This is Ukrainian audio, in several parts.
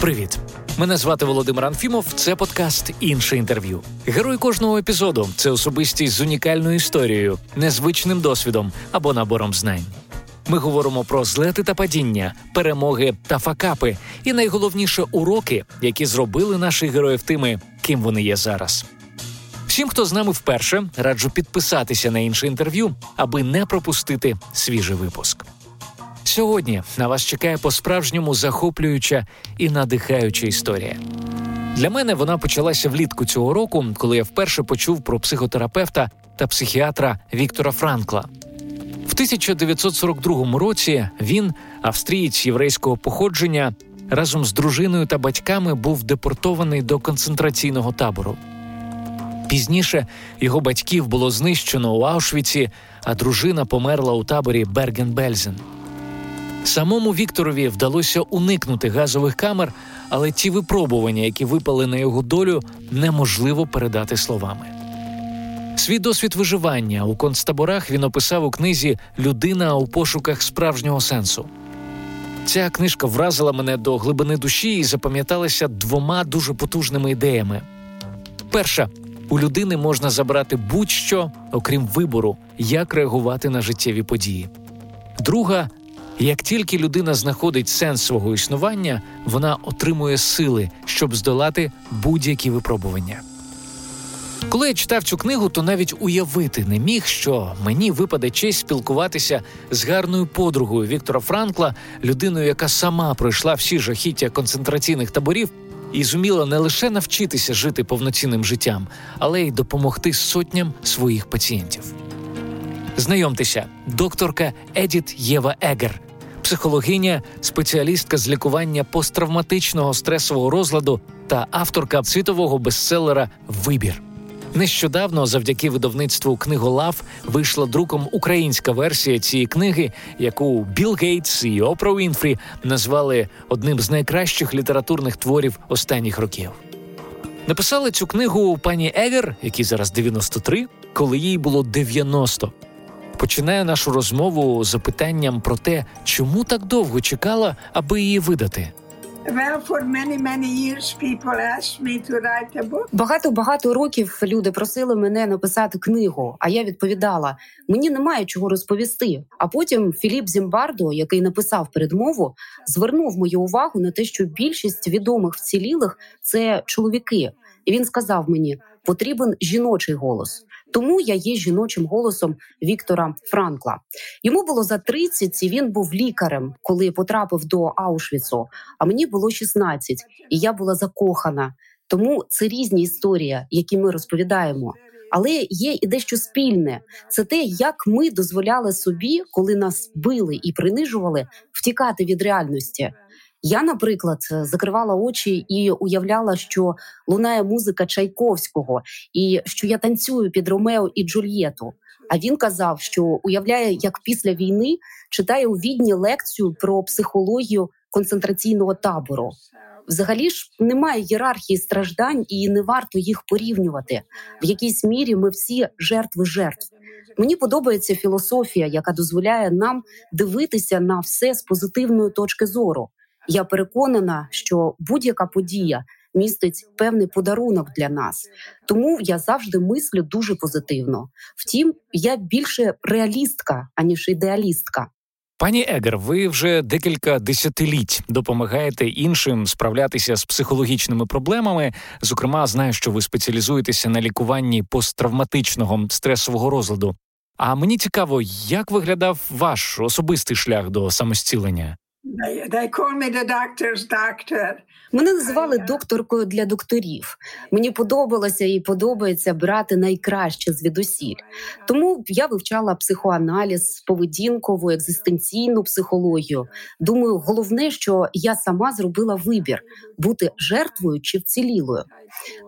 Привіт, мене звати Володимир Анфімов. Це подкаст інше інтерв'ю. Герой кожного епізоду це особистість з унікальною історією, незвичним досвідом або набором знань. Ми говоримо про злети та падіння, перемоги та факапи, і найголовніше уроки, які зробили наших героїв тими, ким вони є зараз. Всім, хто з нами вперше, раджу підписатися на інше інтерв'ю, аби не пропустити свіжий випуск. Сьогодні на вас чекає по-справжньому захоплююча і надихаюча історія. Для мене вона почалася влітку цього року, коли я вперше почув про психотерапевта та психіатра Віктора Франкла. В 1942 році він, австрієць єврейського походження, разом з дружиною та батьками був депортований до концентраційного табору. Пізніше його батьків було знищено у Аушвіці, а дружина померла у таборі Берген-Бельзен. Самому Вікторові вдалося уникнути газових камер, але ті випробування, які випали на його долю, неможливо передати словами. Свій досвід виживання у концтаборах він описав у книзі Людина у пошуках справжнього сенсу. Ця книжка вразила мене до глибини душі і запам'яталася двома дуже потужними ідеями. Перша у людини можна забрати будь-що, окрім вибору, як реагувати на життєві події. Друга як тільки людина знаходить сенс свого існування, вона отримує сили, щоб здолати будь-які випробування. Коли я читав цю книгу, то навіть уявити не міг, що мені випаде честь спілкуватися з гарною подругою Віктора Франкла, людиною, яка сама пройшла всі жахіття концентраційних таборів і зуміла не лише навчитися жити повноцінним життям, але й допомогти сотням своїх пацієнтів. Знайомтеся, докторка Едіт Єва Егер, психологиня, спеціалістка з лікування посттравматичного стресового розладу та авторка світового бестселера Вибір. Нещодавно, завдяки видавництву книголав, вийшла друком українська версія цієї книги, яку Білл Гейтс і Опра Уінфрі назвали одним з найкращих літературних творів останніх років. Написали цю книгу пані Егер, якій зараз 93, коли їй було 90 починає нашу розмову запитанням про те, чому так довго чекала, аби її видати. Багато багато років люди просили мене написати книгу. А я відповідала: мені немає чого розповісти. А потім Філіп Зімбардо, який написав передмову, звернув мою увагу на те, що більшість відомих вцілілих це чоловіки, і він сказав мені: потрібен жіночий голос. Тому я є жіночим голосом Віктора Франкла. Йому було за 30, і він був лікарем, коли потрапив до Аушвіцу. А мені було 16, і я була закохана. Тому це різні історії, які ми розповідаємо. Але є і дещо спільне. Це те, як ми дозволяли собі, коли нас били і принижували, втікати від реальності. Я, наприклад, закривала очі і уявляла, що лунає музика Чайковського, і що я танцюю під Ромео і Джульєту. А він казав, що уявляє, як після війни читає у відні лекцію про психологію концентраційного табору. Взагалі ж немає ієрархії страждань, і не варто їх порівнювати. В якійсь мірі ми всі жертви жертв. Мені подобається філософія, яка дозволяє нам дивитися на все з позитивної точки зору. Я переконана, що будь-яка подія містить певний подарунок для нас, тому я завжди мислю дуже позитивно. Втім, я більше реалістка аніж ідеалістка. Пані Егер, ви вже декілька десятиліть допомагаєте іншим справлятися з психологічними проблемами. Зокрема, знаю, що ви спеціалізуєтеся на лікуванні посттравматичного стресового розладу. А мені цікаво, як виглядав ваш особистий шлях до самостілення? They call me the doctor's doctor. Мене називали докторкою для докторів. Мені подобалося і подобається брати найкраще звідусіль. Тому я вивчала психоаналіз, поведінкову, екзистенційну психологію. Думаю, головне, що я сама зробила вибір бути жертвою чи вцілілою.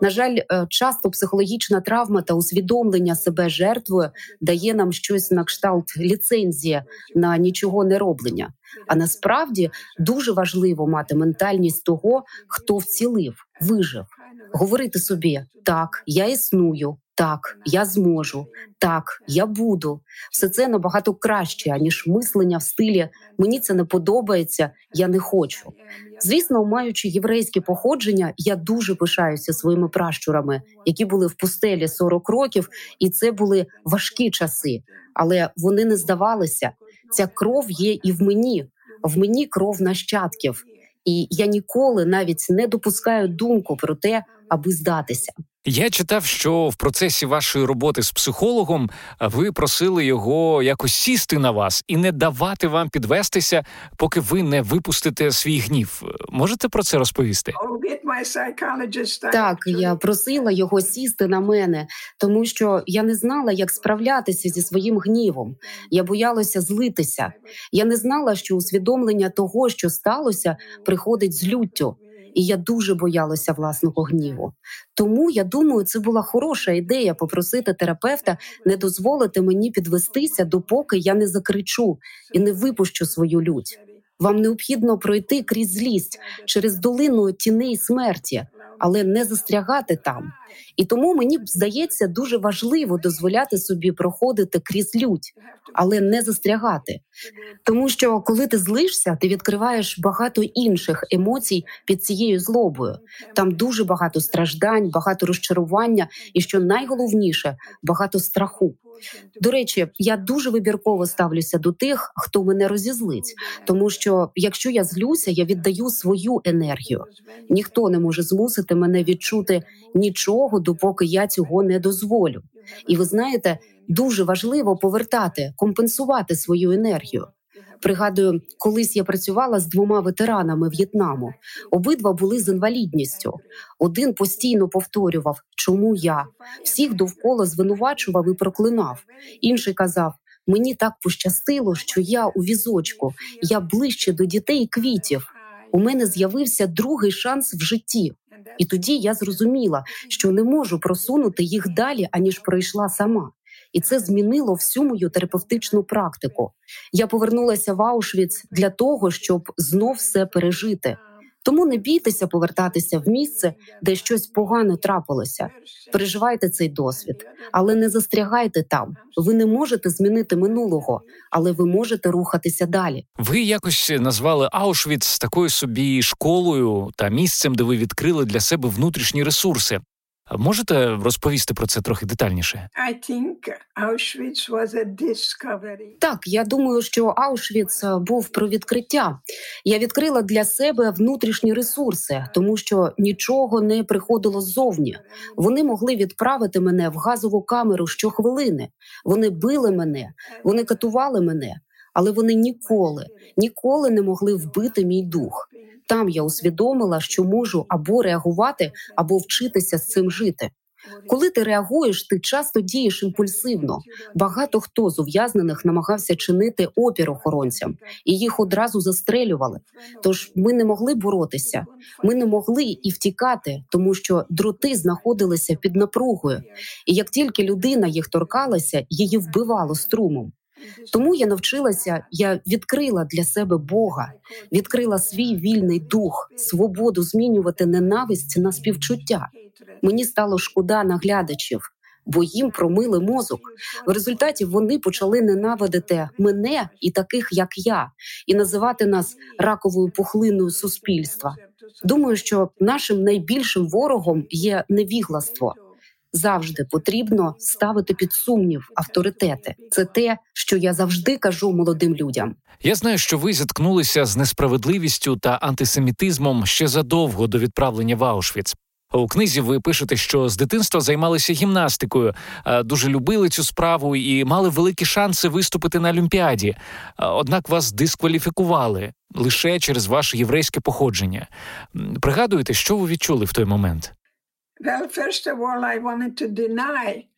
На жаль, е, часто психологічна травма та усвідомлення себе жертвою дає нам щось на кшталт ліцензія на нічого не роблення. А насправді дуже важливо мати ментальність того, хто вцілив, вижив, говорити собі так, я існую, Так, я зможу, так, я буду. Все це набагато краще, аніж мислення в стилі мені це не подобається, я не хочу. Звісно, маючи єврейське походження, я дуже пишаюся своїми пращурами, які були в пустелі 40 років, і це були важкі часи, але вони не здавалися. Ця кров є і в мені, в мені кров нащадків, і я ніколи навіть не допускаю думку про те, аби здатися. Я читав, що в процесі вашої роботи з психологом ви просили його якось сісти на вас і не давати вам підвестися, поки ви не випустите свій гнів. Можете про це розповісти? Так, я просила його сісти на мене, тому що я не знала, як справлятися зі своїм гнівом. Я боялася злитися. Я не знала, що усвідомлення того, що сталося, приходить з люттю і я дуже боялася власного гніву. Тому я думаю, це була хороша ідея попросити терапевта не дозволити мені підвестися, допоки я не закричу і не випущу свою лють. Вам необхідно пройти крізь злість через долину тіней смерті, але не застрягати там. І тому мені здається дуже важливо дозволяти собі проходити крізь лють, але не застрягати. Тому що коли ти злишся, ти відкриваєш багато інших емоцій під цією злобою. Там дуже багато страждань, багато розчарування, і що найголовніше багато страху. До речі, я дуже вибірково ставлюся до тих, хто мене розізлить, тому що якщо я злюся, я віддаю свою енергію. Ніхто не може змусити мене відчути нічого, допоки я цього не дозволю. І ви знаєте, дуже важливо повертати, компенсувати свою енергію. Пригадую, колись я працювала з двома ветеранами В'єтнаму. Обидва були з інвалідністю. Один постійно повторював, чому я всіх довкола звинувачував і проклинав. Інший казав: мені так пощастило, що я у візочку, я ближче до дітей і квітів. У мене з'явився другий шанс в житті. І тоді я зрозуміла, що не можу просунути їх далі, аніж пройшла сама і це змінило всю мою терапевтичну практику. Я повернулася в Аушвіц для того, щоб знов все пережити. Тому не бійтеся повертатися в місце, де щось погано трапилося. Переживайте цей досвід, але не застрягайте там. Ви не можете змінити минулого, але ви можете рухатися далі. Ви якось назвали Аушвіц такою собі школою та місцем, де ви відкрили для себе внутрішні ресурси. Можете розповісти про це трохи детальніше? Так, я думаю, що Аушвіц е, був про відкриття. Я відкрила для себе внутрішні ресурси, тому що нічого не приходило ззовні. Вони могли відправити мене в газову камеру щохвилини. Вони били мене, вони катували мене, але вони ніколи, ніколи не могли вбити мій дух. Там я усвідомила, що можу або реагувати, або вчитися з цим жити. Коли ти реагуєш, ти часто дієш імпульсивно. Багато хто з ув'язнених намагався чинити опір охоронцям, і їх одразу застрелювали. Тож ми не могли боротися, ми не могли і втікати, тому що дроти знаходилися під напругою. І як тільки людина їх торкалася, її вбивало струмом. Тому я навчилася, я відкрила для себе Бога, відкрила свій вільний дух, свободу змінювати ненависть на співчуття. Мені стало шкода наглядачів, бо їм промили мозок. В результаті вони почали ненавидити мене і таких, як я, і називати нас раковою пухлиною суспільства. Думаю, що нашим найбільшим ворогом є невігластво завжди потрібно ставити під сумнів авторитети. Це те, що я завжди кажу молодим людям. Я знаю, що ви зіткнулися з несправедливістю та антисемітизмом ще задовго до відправлення в Аушвіц. У книзі ви пишете, що з дитинства займалися гімнастикою, дуже любили цю справу і мали великі шанси виступити на Олімпіаді. Однак вас дискваліфікували лише через ваше єврейське походження. Пригадуєте, що ви відчули в той момент? Well, first of all, I wanted to deny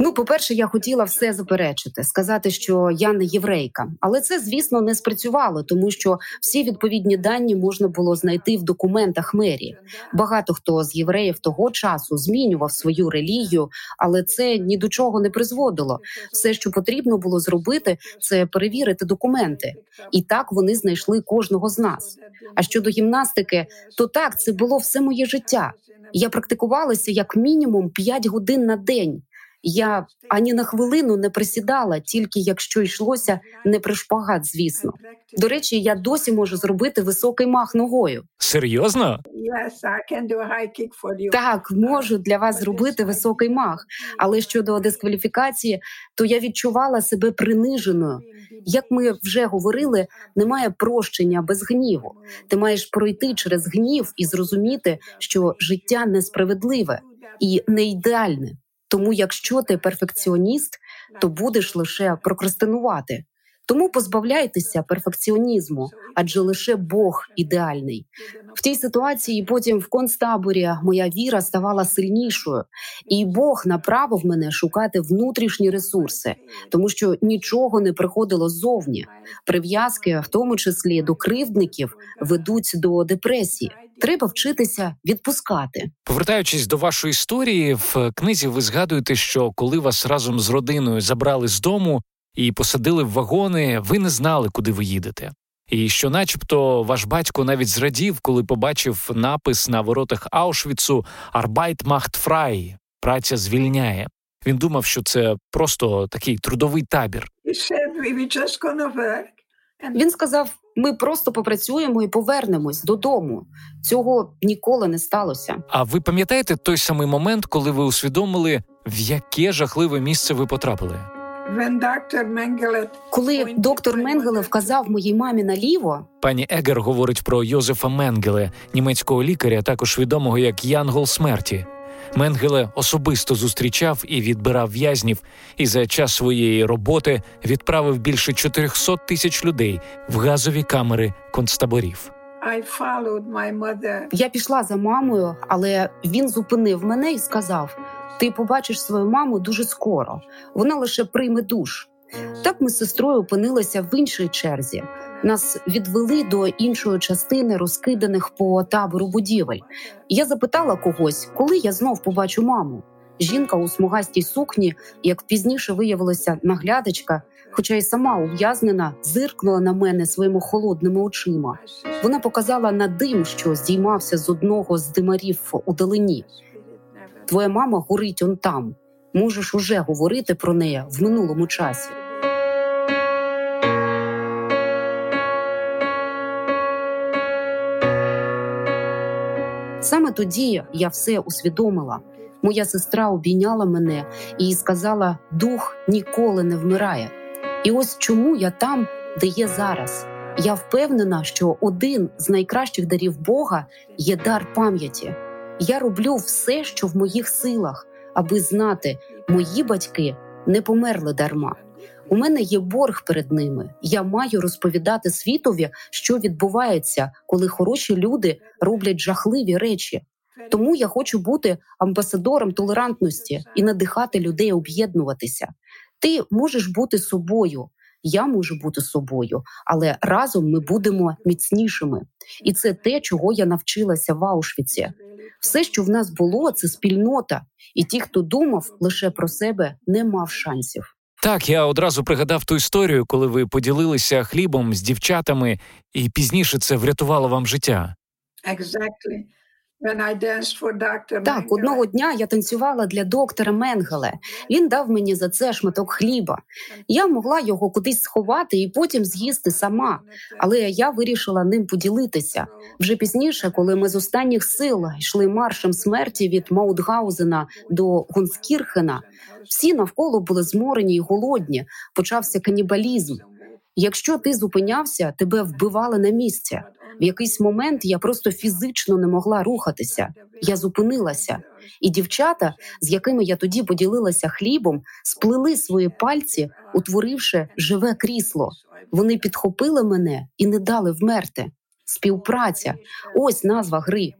Ну, по-перше, я хотіла все заперечити, сказати, що я не єврейка, але це, звісно, не спрацювало, тому що всі відповідні дані можна було знайти в документах мерії. Багато хто з євреїв того часу змінював свою релігію, але це ні до чого не призводило. Все, що потрібно було зробити, це перевірити документи, і так вони знайшли кожного з нас. А щодо гімнастики, то так це було все моє життя. Я практикувалася як мінімум 5 годин на день. Я ані на хвилину не присідала, тільки якщо йшлося не при шпагат, звісно. До речі, я досі можу зробити високий мах ногою. Серйозно? Так, можу для вас зробити високий мах. Але щодо дискваліфікації, то я відчувала себе приниженою. Як ми вже говорили, немає прощення без гніву. Ти маєш пройти через гнів і зрозуміти, що життя несправедливе і не ідеальне. Тому, якщо ти перфекціоніст, то будеш лише прокрастинувати. Тому позбавляйтеся перфекціонізму, адже лише Бог ідеальний. В тій ситуації потім в концтаборі моя віра ставала сильнішою, і Бог направив мене шукати внутрішні ресурси, тому що нічого не приходило ззовні. Прив'язки, в тому числі до кривдників, ведуть до депресії. Треба вчитися відпускати. Повертаючись до вашої історії, в книзі ви згадуєте, що коли вас разом з родиною забрали з дому і посадили в вагони, ви не знали, куди ви їдете. І що, начебто, ваш батько навіть зрадів, коли побачив напис на воротах Аушвіцу «Arbeit macht frei» – праця звільняє. Він думав, що це просто такий трудовий табір. Він сказав: ми просто попрацюємо і повернемось додому. Цього ніколи не сталося. А ви пам'ятаєте той самий момент, коли ви усвідомили, в яке жахливе місце ви потрапили? Коли доктор Менгеле вказав моїй мамі наліво, Пані Егер говорить про Йозефа Менгеле, німецького лікаря, також відомого як Янгол смерті. Менгеле особисто зустрічав і відбирав в'язнів, і за час своєї роботи відправив більше 400 тисяч людей в газові камери концтаборів. я пішла за мамою, але він зупинив мене і сказав: Ти побачиш свою маму дуже скоро. Вона лише прийме душ. Так ми з сестрою опинилися в іншій черзі. Нас відвели до іншої частини розкиданих по табору будівель. Я запитала когось, коли я знов побачу маму. Жінка у смугастій сукні, як пізніше виявилася наглядачка, хоча й сама ув'язнена, зиркнула на мене своїми холодними очима. Вона показала на дим, що здіймався з одного з димарів у далині. Твоя мама горить он там. Можеш уже говорити про неї в минулому часі. Саме тоді я все усвідомила. Моя сестра обійняла мене і сказала: дух ніколи не вмирає. І ось чому я там, де є зараз. Я впевнена, що один з найкращих дарів Бога є дар пам'яті. Я роблю все, що в моїх силах, аби знати, мої батьки не померли дарма. У мене є борг перед ними. Я маю розповідати світові, що відбувається, коли хороші люди роблять жахливі речі. Тому я хочу бути амбасадором толерантності і надихати людей об'єднуватися. Ти можеш бути собою, я можу бути собою, але разом ми будемо міцнішими. І це те, чого я навчилася в Аушвіці. Все, що в нас було, це спільнота, і ті, хто думав лише про себе, не мав шансів. Так, я одразу пригадав ту історію, коли ви поділилися хлібом з дівчатами, і пізніше це врятувало вам життя. Так, одного дня я танцювала для доктора Менгеле. Він дав мені за це шматок хліба. Я могла його кудись сховати і потім з'їсти сама, але я вирішила ним поділитися. Вже пізніше, коли ми з останніх сил йшли маршем смерті від Маутгаузена до Гонскірхена, всі навколо були зморені й голодні. Почався канібалізм. Якщо ти зупинявся, тебе вбивали на місці. В якийсь момент я просто фізично не могла рухатися. Я зупинилася, і дівчата, з якими я тоді поділилася хлібом, сплели свої пальці, утворивши живе крісло. Вони підхопили мене і не дали вмерти. Співпраця ось назва гри,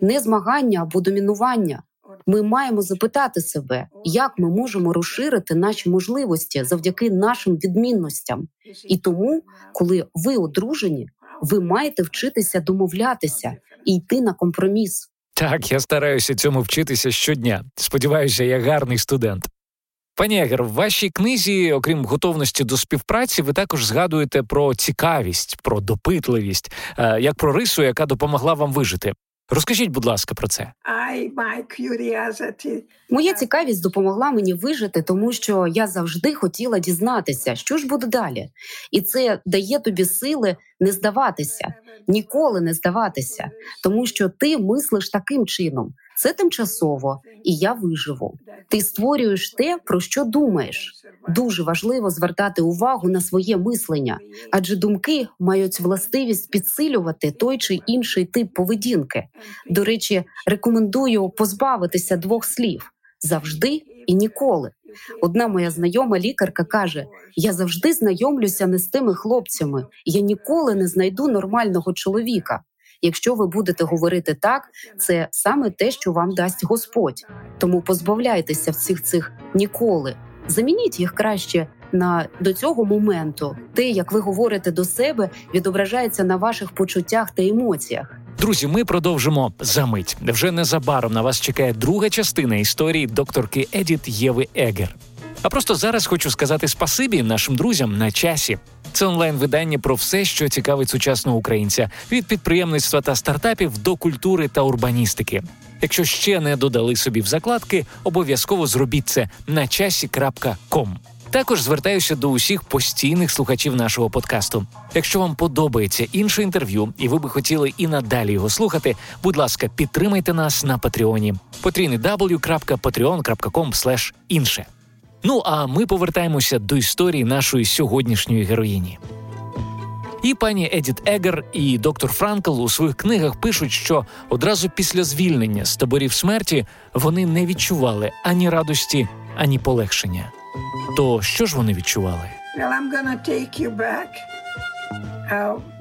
не змагання або домінування. Ми маємо запитати себе, як ми можемо розширити наші можливості завдяки нашим відмінностям. І тому, коли ви одружені, ви маєте вчитися домовлятися і йти на компроміс. Так, я стараюся цьому вчитися щодня. Сподіваюся, я гарний студент. Пані Егер, в вашій книзі, окрім готовності до співпраці, ви також згадуєте про цікавість, про допитливість, е, як про рису, яка допомогла вам вижити. Розкажіть, будь ласка, про це. Моя цікавість допомогла мені вижити, тому що я завжди хотіла дізнатися, що ж буде далі, і це дає тобі сили не здаватися, ніколи не здаватися, тому що ти мислиш таким чином. Це тимчасово, і я виживу. Ти створюєш те, про що думаєш. Дуже важливо звертати увагу на своє мислення, адже думки мають властивість підсилювати той чи інший тип поведінки. До речі, рекомендую позбавитися двох слів завжди і ніколи. Одна моя знайома лікарка каже: я завжди знайомлюся не з тими хлопцями, я ніколи не знайду нормального чоловіка. Якщо ви будете говорити так, це саме те, що вам дасть Господь. Тому позбавляйтеся всіх цих ніколи. Замініть їх краще на до цього моменту. Те, як ви говорите до себе, відображається на ваших почуттях та емоціях. Друзі, ми продовжимо за мить. Вже незабаром на вас чекає друга частина історії докторки Едіт Єви Егер. А просто зараз хочу сказати спасибі нашим друзям на часі. Це онлайн-видання про все, що цікавить сучасного українця від підприємництва та стартапів до культури та урбаністики. Якщо ще не додали собі в закладки, обов'язково зробіть це на часі.ком. Також звертаюся до усіх постійних слухачів нашого подкасту. Якщо вам подобається інше інтерв'ю, і ви би хотіли і надалі його слухати, будь ласка, підтримайте нас на Патреоні. www.patreon.com інше. Ну а ми повертаємося до історії нашої сьогоднішньої героїні. І пані Едіт Егер і доктор Франкл у своїх книгах пишуть, що одразу після звільнення з таборів смерті вони не відчували ані радості, ані полегшення. То що ж вони відчували? Well, I'm take you back. Uh,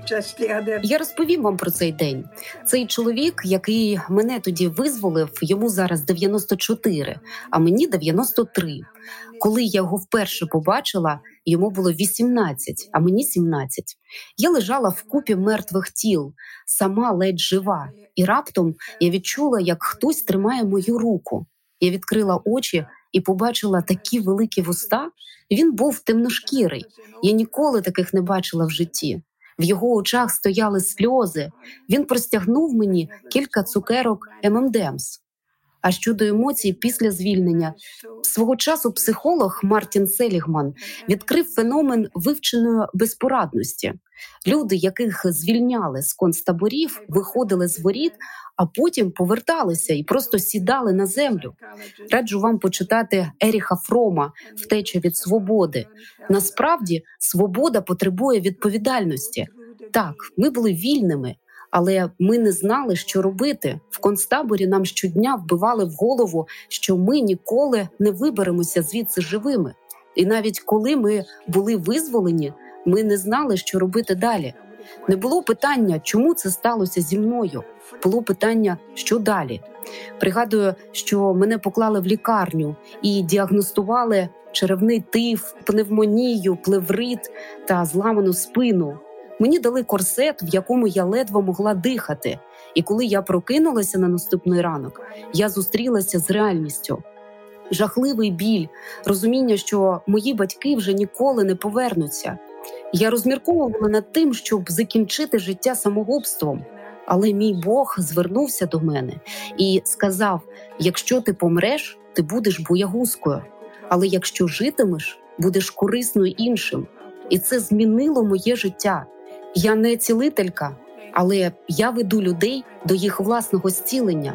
я розповім вам про цей день. Цей чоловік, який мене тоді визволив, йому зараз 94, а мені 93. Коли я його вперше побачила, йому було 18, а мені 17. Я лежала в купі мертвих тіл, сама ледь жива, і раптом я відчула, як хтось тримає мою руку. Я відкрила очі і побачила такі великі вуста. Він був темношкірий. Я ніколи таких не бачила в житті. В його очах стояли сльози. Він простягнув мені кілька цукерок M&M's. А щодо емоцій після звільнення, свого часу психолог Мартін Селігман відкрив феномен вивченої безпорадності. Люди, яких звільняли з концтаборів, виходили з воріт, а потім поверталися і просто сідали на землю. Раджу вам почитати Еріха Фрома втеча від свободи. Насправді свобода потребує відповідальності. Так, ми були вільними, але ми не знали, що робити. В концтаборі нам щодня вбивали в голову, що ми ніколи не виберемося звідси живими. І навіть коли ми були визволені, ми не знали, що робити далі. Не було питання, чому це сталося зі мною. Було питання, що далі. Пригадую, що мене поклали в лікарню і діагностували черевний тиф, пневмонію, плеврит та зламану спину. Мені дали корсет, в якому я ледве могла дихати. І коли я прокинулася на наступний ранок, я зустрілася з реальністю. Жахливий біль, розуміння, що мої батьки вже ніколи не повернуться. Я розмірковувала над тим, щоб закінчити життя самогубством. Але мій Бог звернувся до мене і сказав: якщо ти помреш, ти будеш боягузкою, але якщо житимеш, будеш корисною іншим. І це змінило моє життя. Я не цілителька, але я веду людей до їх власного зцілення.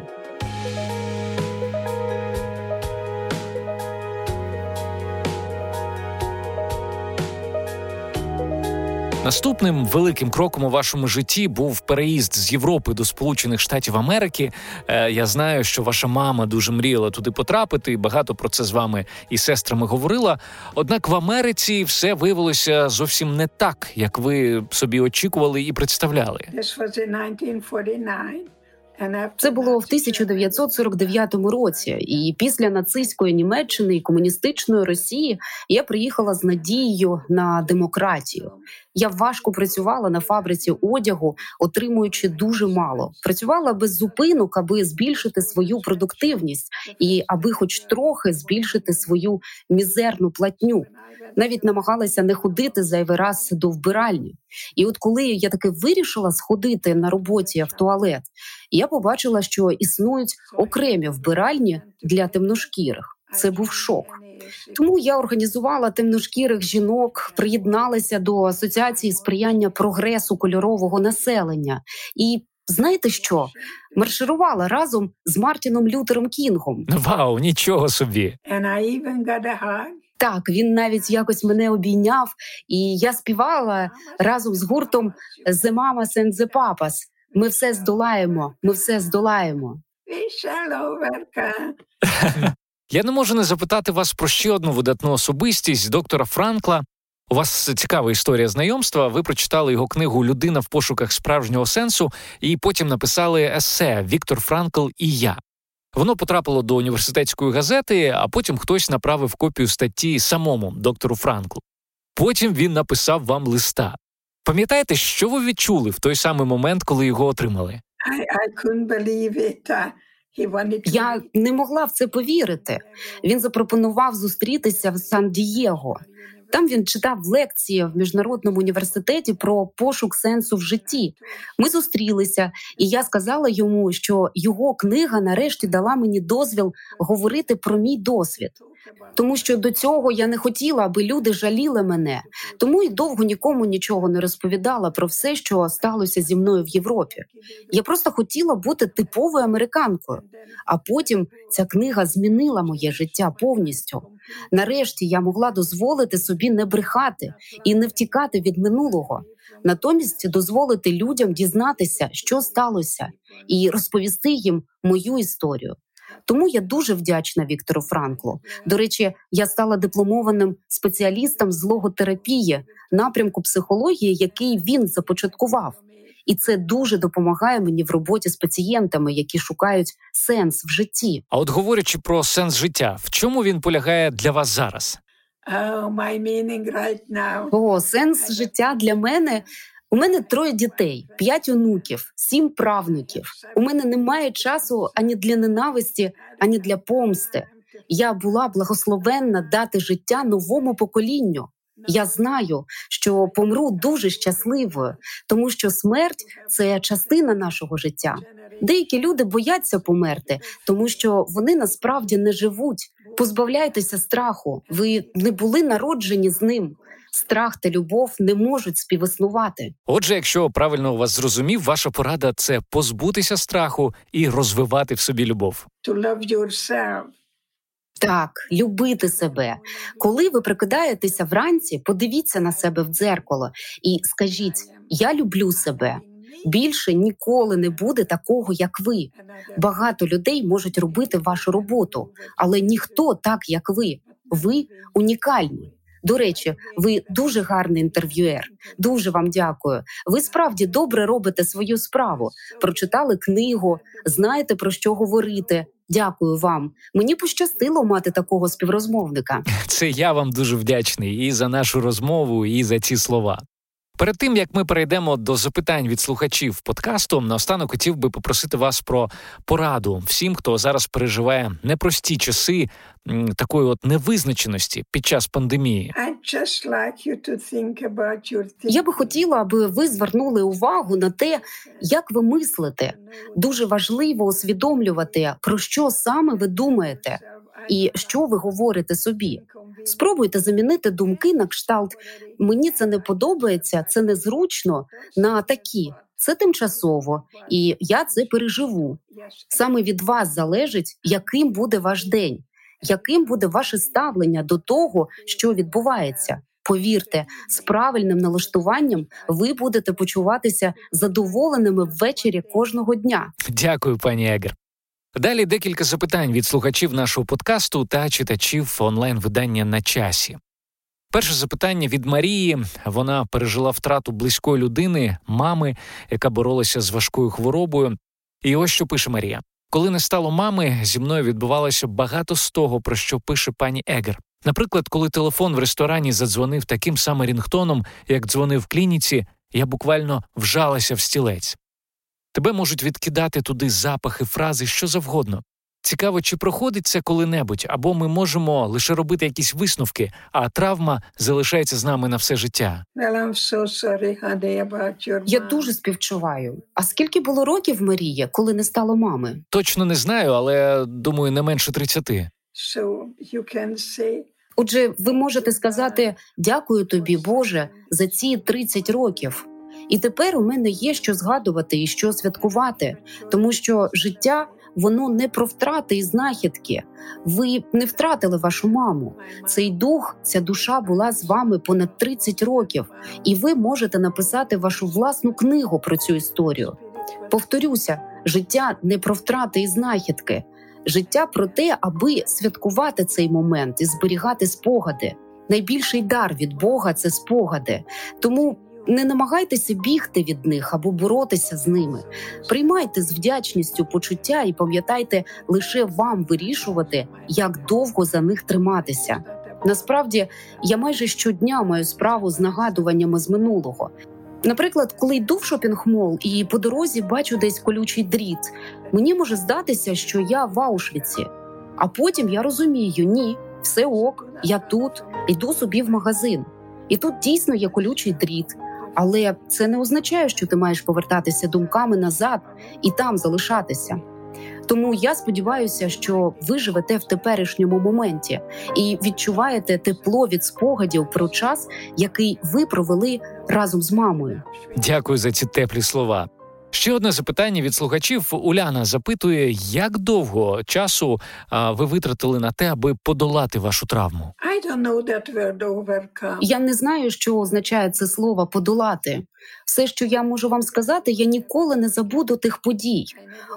Наступним великим кроком у вашому житті був переїзд з Європи до Сполучених Штатів Америки. Е, я знаю, що ваша мама дуже мріяла туди потрапити, і багато про це з вами і сестрами говорила. Однак в Америці все виявилося зовсім не так, як ви собі очікували і представляли. Це було в 1949 році, і після нацистської Німеччини і комуністичної Росії я приїхала з надією на демократію. Я важко працювала на фабриці одягу, отримуючи дуже мало. Працювала без зупинок, аби збільшити свою продуктивність і аби, хоч трохи, збільшити свою мізерну платню. Навіть намагалася не ходити зайвий раз до вбиральні. І от коли я таки вирішила сходити на роботі в туалет, я побачила, що існують окремі вбиральні для темношкірих. Це був шок. Тому я організувала темношкірих жінок, приєдналася до асоціації сприяння прогресу кольорового населення. І знаєте що? Марширувала разом з Мартіном Лютером Кінгом. Вау, нічого собі. Так, він навіть якось мене обійняв, і я співала разом з гуртом «The Mamas and the Papas». Ми все здолаємо, ми все здолаємо. Я не можу не запитати вас про ще одну видатну особистість доктора Франкла. У вас цікава історія знайомства. Ви прочитали його книгу Людина в пошуках справжнього сенсу і потім написали есе Віктор Франкл і я. Воно потрапило до університетської газети, а потім хтось направив копію статті самому доктору Франклу. Потім він написав вам листа. Пам'ятаєте, що ви відчули в той самий момент, коли його отримали? Я не могла в це повірити. Він запропонував зустрітися в Сан-Дієго. Там він читав лекції в міжнародному університеті про пошук сенсу в житті. Ми зустрілися, і я сказала йому, що його книга нарешті дала мені дозвіл говорити про мій досвід. Тому що до цього я не хотіла, аби люди жаліли мене, тому й довго нікому нічого не розповідала про все, що сталося зі мною в Європі. Я просто хотіла бути типовою американкою. А потім ця книга змінила моє життя повністю. Нарешті я могла дозволити собі не брехати і не втікати від минулого, натомість дозволити людям дізнатися, що сталося, і розповісти їм мою історію. Тому я дуже вдячна Віктору Франклу. До речі, я стала дипломованим спеціалістом з логотерапії, напрямку психології, який він започаткував. І це дуже допомагає мені в роботі з пацієнтами, які шукають сенс в житті. А от говорячи про сенс життя, в чому він полягає для вас зараз? Oh, my meaning right now. О, сенс життя для мене. У мене троє дітей, п'ять онуків, сім правнуків. У мене немає часу ані для ненависті, ані для помсти. Я була благословенна дати життя новому поколінню. Я знаю, що помру дуже щасливою, тому що смерть це частина нашого життя. Деякі люди бояться померти, тому що вони насправді не живуть. Позбавляйтеся страху. Ви не були народжені з ним. Страх та любов не можуть співіснувати. Отже, якщо правильно вас зрозумів, ваша порада це позбутися страху і розвивати в собі любов. To love yourself. Так, любити себе. Коли ви прикидаєтеся вранці, подивіться на себе в дзеркало і скажіть: Я люблю себе. Більше ніколи не буде такого, як ви. Багато людей можуть робити вашу роботу, але ніхто так, як ви. Ви унікальні. До речі, ви дуже гарний інтерв'юер. Дуже вам дякую. Ви справді добре робите свою справу. Прочитали книгу, знаєте про що говорити. Дякую вам. Мені пощастило мати такого співрозмовника. Це я вам дуже вдячний і за нашу розмову, і за ці слова. Перед тим як ми перейдемо до запитань від слухачів подкасту, наостанок хотів би попросити вас про пораду всім, хто зараз переживає непрості часи такої от невизначеності під час пандемії. Я би хотіла, аби ви звернули увагу на те, як ви мислите. Дуже важливо усвідомлювати про що саме ви думаєте і що ви говорите собі. Спробуйте замінити думки на кшталт. Мені це не подобається, це незручно на такі. Це тимчасово, і я це переживу. Саме від вас залежить, яким буде ваш день, яким буде ваше ставлення до того, що відбувається. Повірте, з правильним налаштуванням ви будете почуватися задоволеними ввечері кожного дня. Дякую, пані Егер. Далі декілька запитань від слухачів нашого подкасту та читачів онлайн-видання на часі. Перше запитання від Марії. Вона пережила втрату близької людини, мами, яка боролася з важкою хворобою. І ось що пише Марія: коли не стало мами, зі мною відбувалося багато з того, про що пише пані Егер. Наприклад, коли телефон в ресторані задзвонив таким самим рінгтоном, як дзвонив в клініці, я буквально вжалася в стілець. Тебе можуть відкидати туди запахи, фрази, що завгодно. Цікаво, чи проходить це коли-небудь, або ми можемо лише робити якісь висновки, а травма залишається з нами на все життя. Я дуже співчуваю. А скільки було років Марія, коли не стало мами? Точно не знаю, але думаю, не менше 30. Отже, ви можете сказати дякую тобі, Боже, за ці 30 років. І тепер у мене є що згадувати і що святкувати, тому що життя воно не про втрати і знахідки. Ви не втратили вашу маму. Цей дух, ця душа була з вами понад 30 років, і ви можете написати вашу власну книгу про цю історію. Повторюся, життя не про втрати і знахідки, життя про те, аби святкувати цей момент і зберігати спогади. Найбільший дар від Бога це спогади. Тому не намагайтеся бігти від них або боротися з ними. Приймайте з вдячністю почуття і пам'ятайте лише вам вирішувати, як довго за них триматися. Насправді я майже щодня маю справу з нагадуваннями з минулого. Наприклад, коли йду в шопінг-мол і по дорозі бачу десь колючий дріт, мені може здатися, що я в Аушвіці. А потім я розумію, ні, все ок, я тут, йду собі в магазин. І тут дійсно є колючий дріт. Але це не означає, що ти маєш повертатися думками назад і там залишатися. Тому я сподіваюся, що ви живете в теперішньому моменті і відчуваєте тепло від спогадів про час, який ви провели разом з мамою. Дякую за ці теплі слова. Ще одне запитання від слухачів. Уляна запитує, як довго часу а, ви витратили на те, аби подолати вашу травму? Я не знаю, що означає це слово подолати. Все, що я можу вам сказати, я ніколи не забуду тих подій.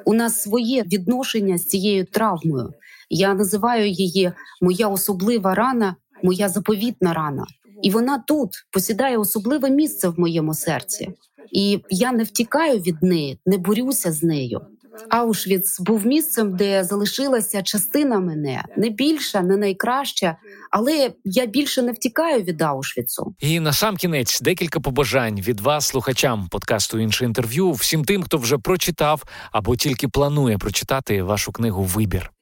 У нас своє відношення з цією травмою. Я називаю її моя особлива рана, моя заповітна рана. І вона тут посідає особливе місце в моєму серці. І я не втікаю від неї, не борюся з нею. Аушвіц був місцем, де залишилася частина мене не більша, не найкраща, але я більше не втікаю від Аушвіцу. І на сам кінець декілька побажань від вас, слухачам подкасту інше інтерв'ю, всім тим, хто вже прочитав або тільки планує прочитати вашу книгу Вибір.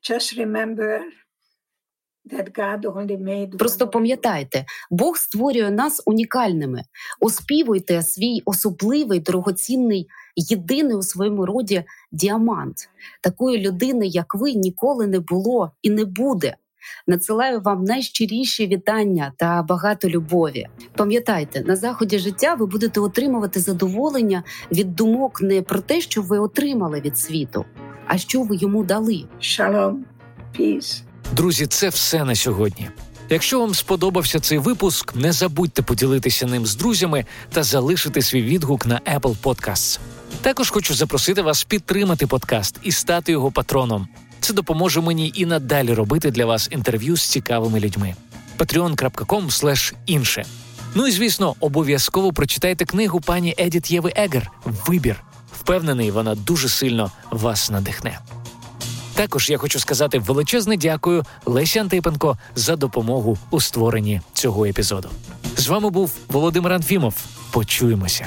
Просто пам'ятайте, Бог створює нас унікальними. Оспівуйте свій особливий дорогоцінний, єдиний у своєму роді діамант. Такої людини, як ви, ніколи не було і не буде. Надсилаю вам найщиріші вітання та багато любові. Пам'ятайте, на заході життя ви будете отримувати задоволення від думок не про те, що ви отримали від світу, а що ви йому дали. Шалом, піс. Друзі, це все на сьогодні. Якщо вам сподобався цей випуск, не забудьте поділитися ним з друзями та залишити свій відгук на Apple Podcasts. Також хочу запросити вас підтримати подкаст і стати його патроном. Це допоможе мені і надалі робити для вас інтерв'ю з цікавими людьми. patreon.com інше. Ну і звісно, обов'язково прочитайте книгу пані Едіт Єви Егер Вибір. Впевнений, вона дуже сильно вас надихне. Також я хочу сказати величезне дякую Лесі Антипенко за допомогу у створенні цього епізоду. З вами був Володимир Анфімов. Почуємося.